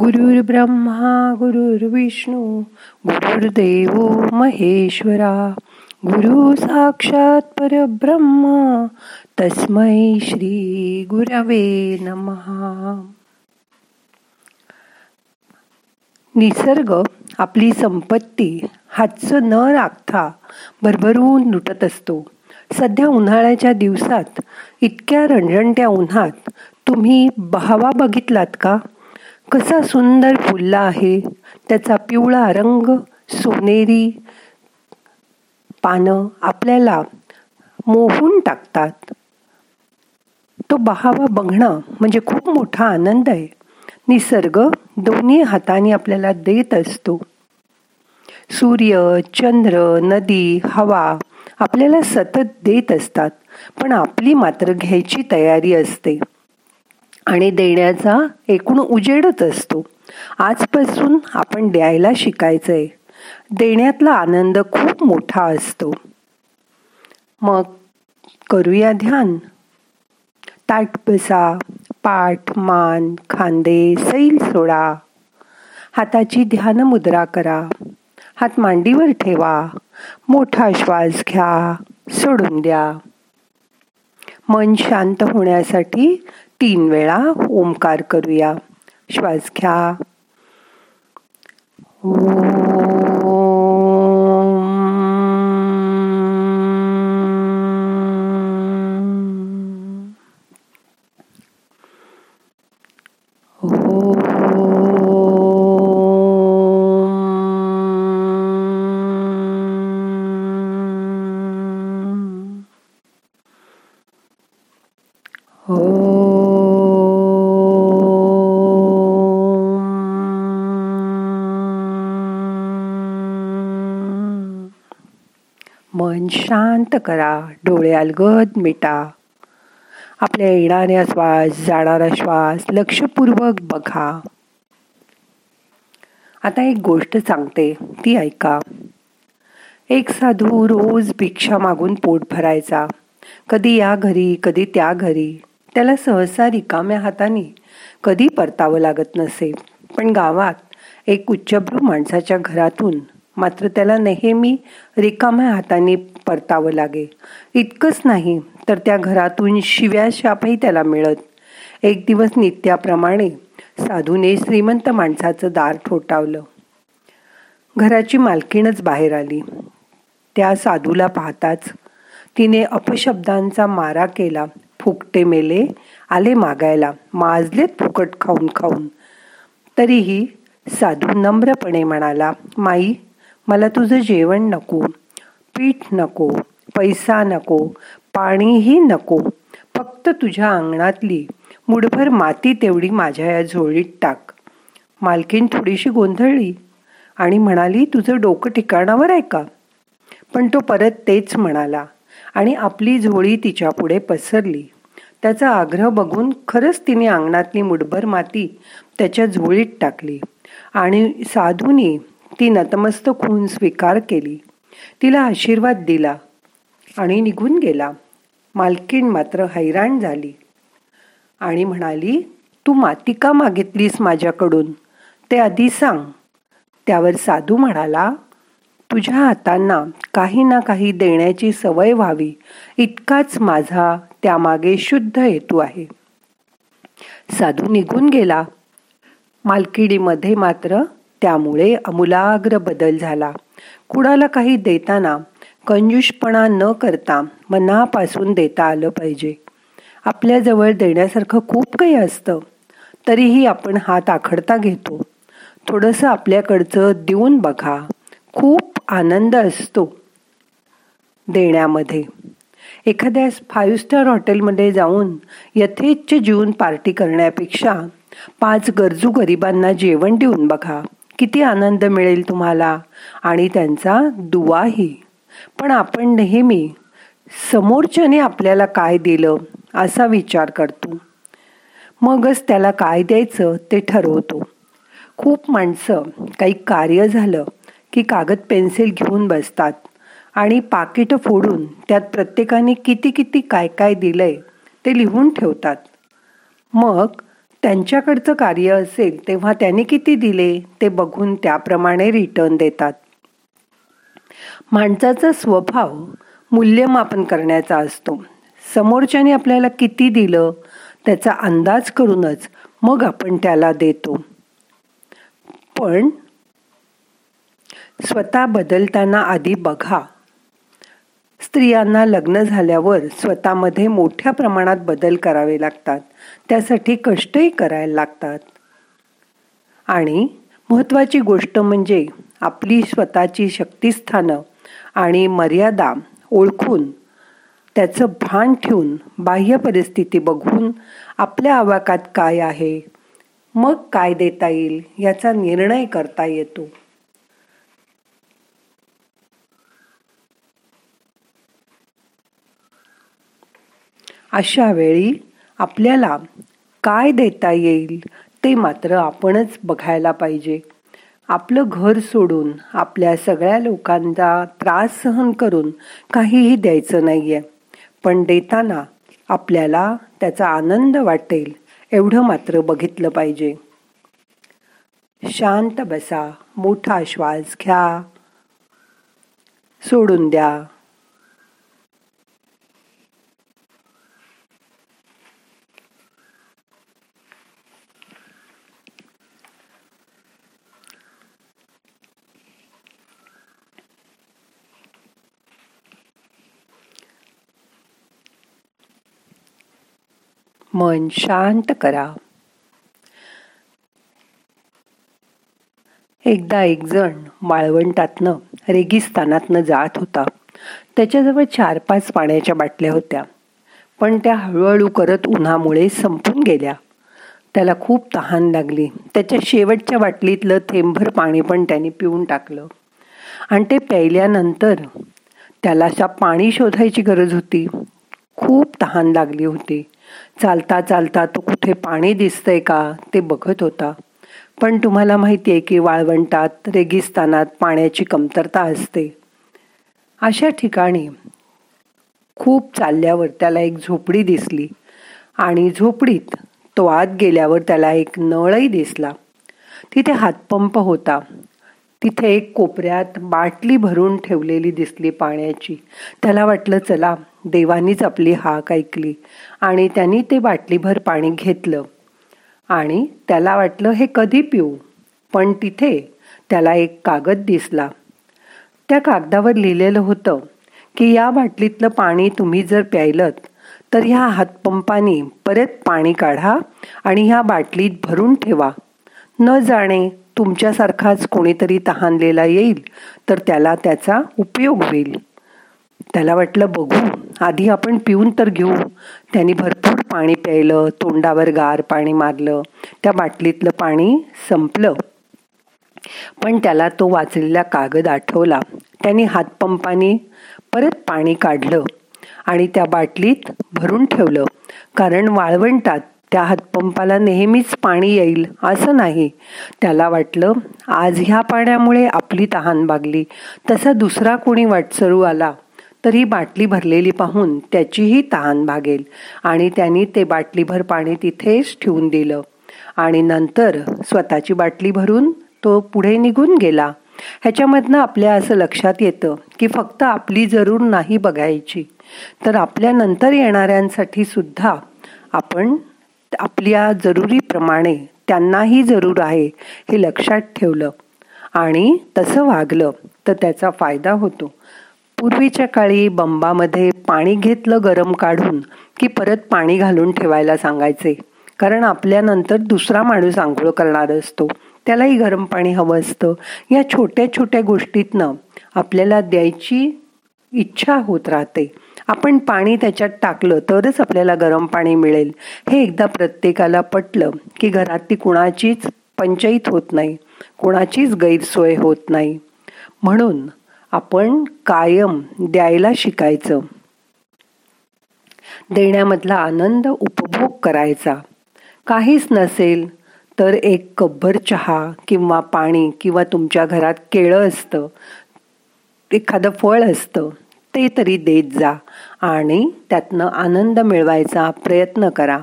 गुरुर् ब्रह्मा गुरुर्विष्णू गुरुर्देव महेश्वरा गुरु साक्षात परब्रह्म तस्मै श्री गुरवे नमहा निसर्ग आपली संपत्ती हातचं न राखता भरभरून लुटत असतो. सध्या उन्हाळ्याच्या दिवसात इतक्या रणरणत्या उन्हात तुम्ही बहावा बघितलात का? कसा सुंदर फुलला आहे. त्याचा पिवळा रंग सोनेरी पानं आपल्याला मोहून टाकतात. तो बहावा बघणं म्हणजे खूप मोठा आनंद आहे. निसर्ग दोन्ही हाताने आपल्याला देत असतो. सूर्य चंद्र नदी हवा आपल्याला सतत देत असतात पण आपली मात्र घ्यायची तयारी असते. आणि देण्याचा एकूण उजेडच असतो. आजपासून आपण द्यायला शिकायचंय. देण्यातला आनंद खूप मोठा असतो. मग करूया ध्यान. ताट बसा पाठ मान खांदे सैल सोडा. हाताची ध्यान मुद्रा करा. हात मांडीवर ठेवा. मोठा श्वास घ्या. सोडून द्या. मन शांत होण्यासाठी तीन वेळा ओंकार करूया. श्वास घ्या. मन शांत करा. डोळे अलगद मिटा. आपल्या येणाऱ्या श्वास जाणारा श्वास लक्षपूर्वक बघा. आता एक गोष्ट सांगते. ती ऐका. एक साधू रोज भिक्षा मागून पोट भरायचा. कधी या घरी कधी त्या घरी. त्याला सहसा रिकाम्या हाताने कधी परतावं लागत नसे. पण गावात एक उच्चभ्रू माणसाच्या घरातून मात्र त्याला नेहमी रिकाम्या हाताने परतावं लागे. इतकंच नाही तर त्या घरातून शिव्या शापही त्याला मिळत. एक दिवस नित्याप्रमाणे साधूने श्रीमंत माणसाचं दार ठोठावलं. घराची मालकीणच बाहेर आली. त्या साधूला पाहताच तिने अपशब्दांचा मारा केला. फुकटे मेले आले मागायला. माजलेत फुकट खाऊन खाऊन. तरीही साधू नम्रपणे म्हणाला माई मला तुझं जेवण नको पीठ नको पैसा नको पाणीही नको फक्त तुझ्या अंगणातली मुठभर माती तेवढी माझ्या या झोळीत टाक. मालकीन थोडीशी गोंधळली आणि म्हणाली तुझं डोकं ठिकाणावर आहे का? पण तो परत तेच म्हणाला आणि आपली झोळी तिच्या पुढे पसरली. त्याचा आग्रह बघून खरंच तिने अंगणातली मुठभर माती त्याच्या झोळीत टाकली आणि साधूने ती नतमस्तक होऊन स्वीकार केली. तिला आशीर्वाद दिला आणि निघून गेला. मालकीण मात्र हैराण झाली. आणि म्हणाली तू माती का मागितलीस माझ्याकडून? ते आधी सांग. त्यावर साधू म्हणाला तुझ्या हातांना काही ना काही देण्याची सवय व्हावी. इतकाच माझा त्यामागे शुद्ध हेतू आहे. साधू निघून गेला. मालकिडीमध्ये मात्र त्यामुळे अमूलाग्र बदल झाला. कुणाला काही देताना कंजूषपणा न करता मनापासून देता आलं पाहिजे. आपल्याजवळ देण्यासारखं खूप काही असतं तरीही आपण हात आखडता घेतो. थोडंसं आपल्याकडचं देऊन बघा. खूप आनंद असतो देण्यामध्ये. एखाद्या फाईव्ह स्टार हॉटेलमध्ये जाऊन यथेच्छ जीवन पार्टी करण्यापेक्षा पाच गरजू गरिबांना जेवण देऊन बघा. किती आनंद मिळेल तुम्हाला आणि त्यांचा दुवाही. पण आपण नेहमी समोरच्याने आपल्याला काय दिलं असा विचार करतो. मगच त्याला काय द्यायचं ते ठरवतो. खूप माणसं काही कार्य झालं की कागद पेन्सिल घेऊन बसतात आणि पाकिटं फोडून त्यात प्रत्येकाने किती किती काय काय दिलंय ते लिहून ठेवतात. मग त्यांच्याकडचं कार्य असेल तेव्हा त्यांनी किती दिले ते बघून त्याप्रमाणे रिटर्न देतात. माणसाचा स्वभाव मूल्यमापन करण्याचा असतो. समोरच्याने आपल्याला किती दिलं त्याचा अंदाज करूनच मग आपण त्याला देतो. पण स्वतः बदलताना आधी बघा. स्त्रियांना लग्न झाल्यावर स्वतःमध्ये मोठ्या प्रमाणात बदल करावे लागतात. त्यासाठी कष्टही करायला लागतात. आणि महत्त्वाची गोष्ट म्हणजे आपली स्वतःची शक्तिस्थानं आणि मर्यादा ओळखून त्याचं भान ठेवून बाह्य परिस्थिती बघून आपल्या आवाकात काय आहे मग काय देता येईल याचा निर्णय करता येतो. अशा वेळी आपल्याला काय देता येईल ते मात्र आपणच बघायला पाहिजे. आपलं घर सोडून आपल्या सगळ्या लोकांचा त्रास सहन करून काहीही द्यायचं नाही आहे पण देताना आपल्याला त्याचा आनंद वाटेल एवढं मात्र बघितलं पाहिजे. शांत बसा मोठा श्वास घ्या. सोडून द्या. मन शांत करा एकदा एक जण माळवंटातनं रेगिस्तानातनं जात होता. त्याच्याजवळ चार पाच पाण्याच्या बाटल्या होत्या. पण त्या हळूहळू करत उन्हामुळे संपून गेल्या. त्याला खूप तहान लागली. त्याच्या शेवटच्या बाटलीतलं थेंबभर पाणी पण त्याने पिऊन टाकलं. आणि ते प्यायल्यानंतर त्याला अशा पाणी शोधायची गरज होती. खूप तहान लागली होती. चालता चालता तो कुठे पाणी दिसतंय का? ते बघत होता. पण तुम्हाला माहिती आहे की वाळवंटात रेगिस्तानात पाण्याची कमतरता असते. अशा ठिकाणी खूप चालल्यावर त्याला एक झोपडी दिसली आणि झोपडीत तो आत गेल्यावर त्याला एक नळही दिसला. तिथे हातपंप होता. तिथे एक कोपऱ्यात बाटली भरून ठेवलेली दिसली पाण्याची. त्याला वाटलं चला देवानीच आपली हाक ऐकली आणि त्यांनी ते बाटलीभर पाणी घेतलं. आणि त्याला वाटलं हे कधी पिऊ? पण तिथे त्याला एक कागद दिसला. त्या कागदावर लिहिलेलं होतं की या बाटलीतलं पाणी तुम्ही जर प्यायलत तर ह्या हातपंपाने परत पाणी काढा आणि ह्या बाटलीत भरून ठेवा. न जाणे तुमच्यासारखाच कोणीतरी तहानलेला येईल तर त्याला त्याचा उपयोग होईल. त्याला वाटलं बघू आधी आपण पिऊन तर घेऊ. त्याने भरपूर पाणी प्यायलं तोंडावर गार पाणी मारलं त्या बाटलीतलं पाणी संपलं. पण त्याला तो वाचलेला कागद आठवला. त्याने हातपंपाने परत पाणी काढलं आणि त्या बाटलीत भरून ठेवलं. कारण वाळवंटात त्या हातपंपाला नेहमीच पाणी येईल असं नाही. त्याला वाटलं आज ह्या पाण्यामुळे आपली तहान भागली. तसा दुसरा कोणी वाटसरू आला. तर ही बाटली भरलेली पाहून त्याचीही तहान भागेल. आणि त्यांनी ते बाटलीभर पाणी तिथेच ठेवून दिलं. आणि नंतर स्वतःची बाटली भरून तो पुढे निघून गेला. ह्याच्यामधनं आपल्या असं लक्षात येतं की फक्त आपली जरूर नाही बघायची. तर आपल्या नंतर येणाऱ्यांसाठी सुद्धा आपण आपल्या जरुरीप्रमाणे त्यांनाही जरूर आहे हे लक्षात ठेवलं. आणि तसं वागलं तर त्याचा फायदा होतो. पूर्वीच्या काळी बंबामध्ये पाणी घेतलं गरम काढून की परत पाणी घालून ठेवायला सांगायचे. कारण आपल्यानंतर दुसरा माणूस आंघोळ करणार असतो. त्यालाही गरम पाणी हवं असतं. या छोट्या छोट्या गोष्टीतनं आपल्याला द्यायची इच्छा होत राहते. आपण पाणी त्याच्यात टाकलं तरच आपल्याला गरम पाणी मिळेल. हे एकदा प्रत्येकाला पटलं की घरात ती कुणाचीच पंचायत होत नाही. कुणाचीच गैरसोय होत नाही. म्हणून आपण कायम द्यायला शिकायचं. देण्यामधला आनंद उपभोग करायचा. काहीच नसेल तर एक कब्बर चहा किंवा पाणी किंवा तुमच्या घरात केळं असतं एखादं फळ असतं ते तरी देत जा आणि त्यातनं आनंद मिळवायचा प्रयत्न करा.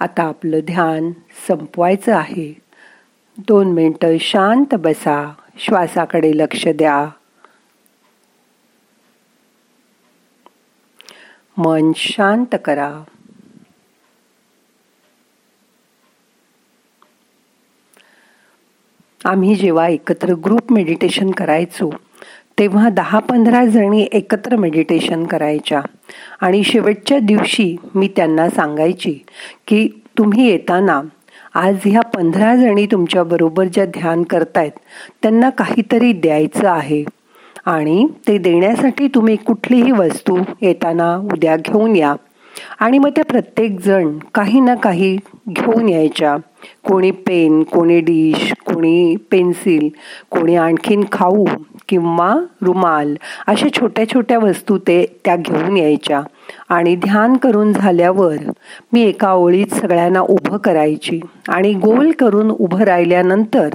आता आपलं ध्यान संपवायचं आहे. दोन मिनटं शांत बसा. श्वासाकडे लक्ष द्या. मन शांत करा. आम्ही जेव्हा एकत्र ग्रुप मेडिटेशन करायचो तेव्हा दहा पंधरा जणी एकत्र मेडिटेशन करायच्या. आणि शेवटच्या दिवशी मी त्यांना सांगायची की तुम्ही येताना आज ह्या पंधरा जणी तुमच्याबरोबर ज्या ध्यान करतायत त्यांना काहीतरी द्यायचं आहे. आणि ते देण्यासाठी तुम्ही कुठलीही वस्तू येताना उद्या घेऊन या. आणि मग त्या प्रत्येक जण काही ना काही घेऊन यायच्या. कोणी पेन कोणी डिश कोणी पेन्सिल कोणी आणखीन खाऊ. किंवा रुमाल अशा छोट्या छोट्या वस्तू ते त्या घेऊन यायच्या. आणि ध्यान करून झाल्यावर मी एका ओळीत सगळ्यांना उभं करायची आणि गोल करून उभं राहिल्यानंतर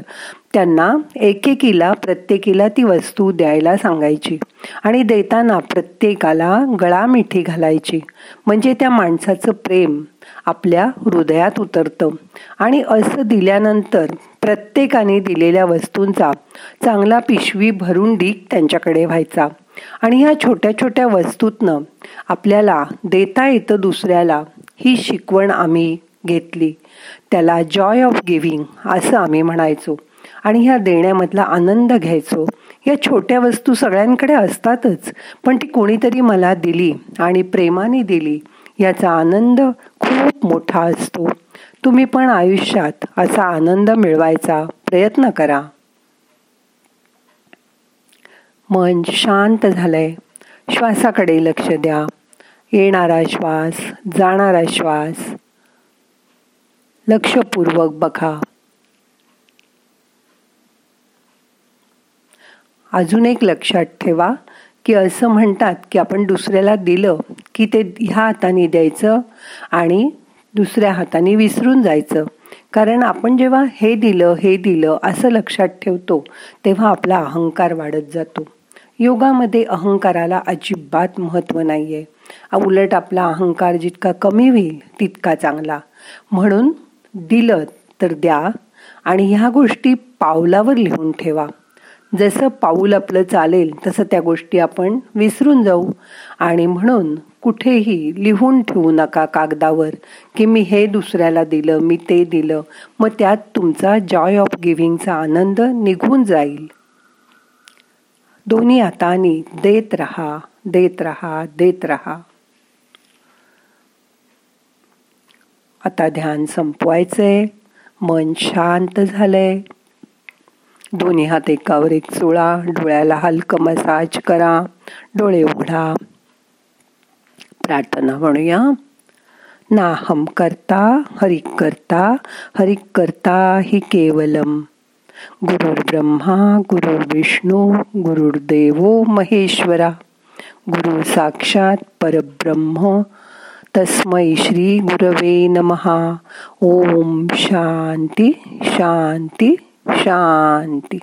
त्यांना एकेकीला प्रत्येकीला ती वस्तू द्यायला सांगायची आणि देताना प्रत्येकाला गळा मिठी घालायची. म्हणजे त्या माणसाचं प्रेम आपल्या हृदयात उतरतं. आणि असं दिल्यानंतर प्रत्येकाने दिलेल्या वस्तूंचा चांगला पिशवी भरून डीक त्यांच्याकडे व्हायचा. आणि ह्या छोट्या छोट्या वस्तूतनं आपल्याला देता येतं दुसऱ्याला ही शिकवण आम्ही घेतली. त्याला जॉय ऑफ गिव्हिंग असं आम्ही म्हणायचो. आणि ह्या देण्यामधला आनंद घ्यायचो. या छोट्या वस्तू सगळ्यांकडे असतातच पण ती कोणीतरी मला दिली आणि प्रेमाने दिली. याचा आनंद खूप मोठा असतो. तुम्ही पण आयुष्यात असा आनंद मिळवायचा प्रयत्न करा. मन शांत झालंय. श्वासाकडे लक्ष द्या. येणारा श्वास जाणारा श्वास. लक्षपूर्वक बघा. अजून एक लक्षात ठेवा की असं म्हणतात की आपण दुसऱ्याला दिलं की ते ह्या हाताने द्यायचं आणि दुसऱ्या हाताने विसरून जायचं. कारण आपण जेव्हा हे दिलं हे दिलं असं लक्षात ठेवतो तेव्हा आपला अहंकार वाढत जातो. योगामध्ये अहंकाराला अजिबात महत्त्व नाही आहे उलट आपला अहंकार जितका कमी होईल तितका चांगला. म्हणून दिलं तर द्या आणि ह्या गोष्टी पावलावर लिहून ठेवा. जसं पाऊल आपलं चालेल तसं त्या गोष्टी आपण विसरून जाऊ. आणि म्हणून कुठेही लिहून ठेवू नका कागदावर की मी हे दुसऱ्याला दिलं मी ते दिलं. मग त्यात तुमचा जॉय ऑफ गिव्हिंगचा आनंद निघून जाईल. दोन्ही हाताने देत रहा देत रहा देत रहा. आता ध्यान संपवायचंय मन शांत झालंय. दोन्ही हात एकावर एक चोळा डोळ्याला हलकं मसाज करा डोळे उघडा. प्रार्थना म्हणूया. नाहम करता हरिक करता हरिक करता हि केवलम. गुरुर् ब्रह्मा गुरुर् विष्णू गुरुर्देवो महेश्वरा. गुरु साक्षात परब्रह्म तस्मै श्री गुरवे नमहा ओम शांती शांती. शांती.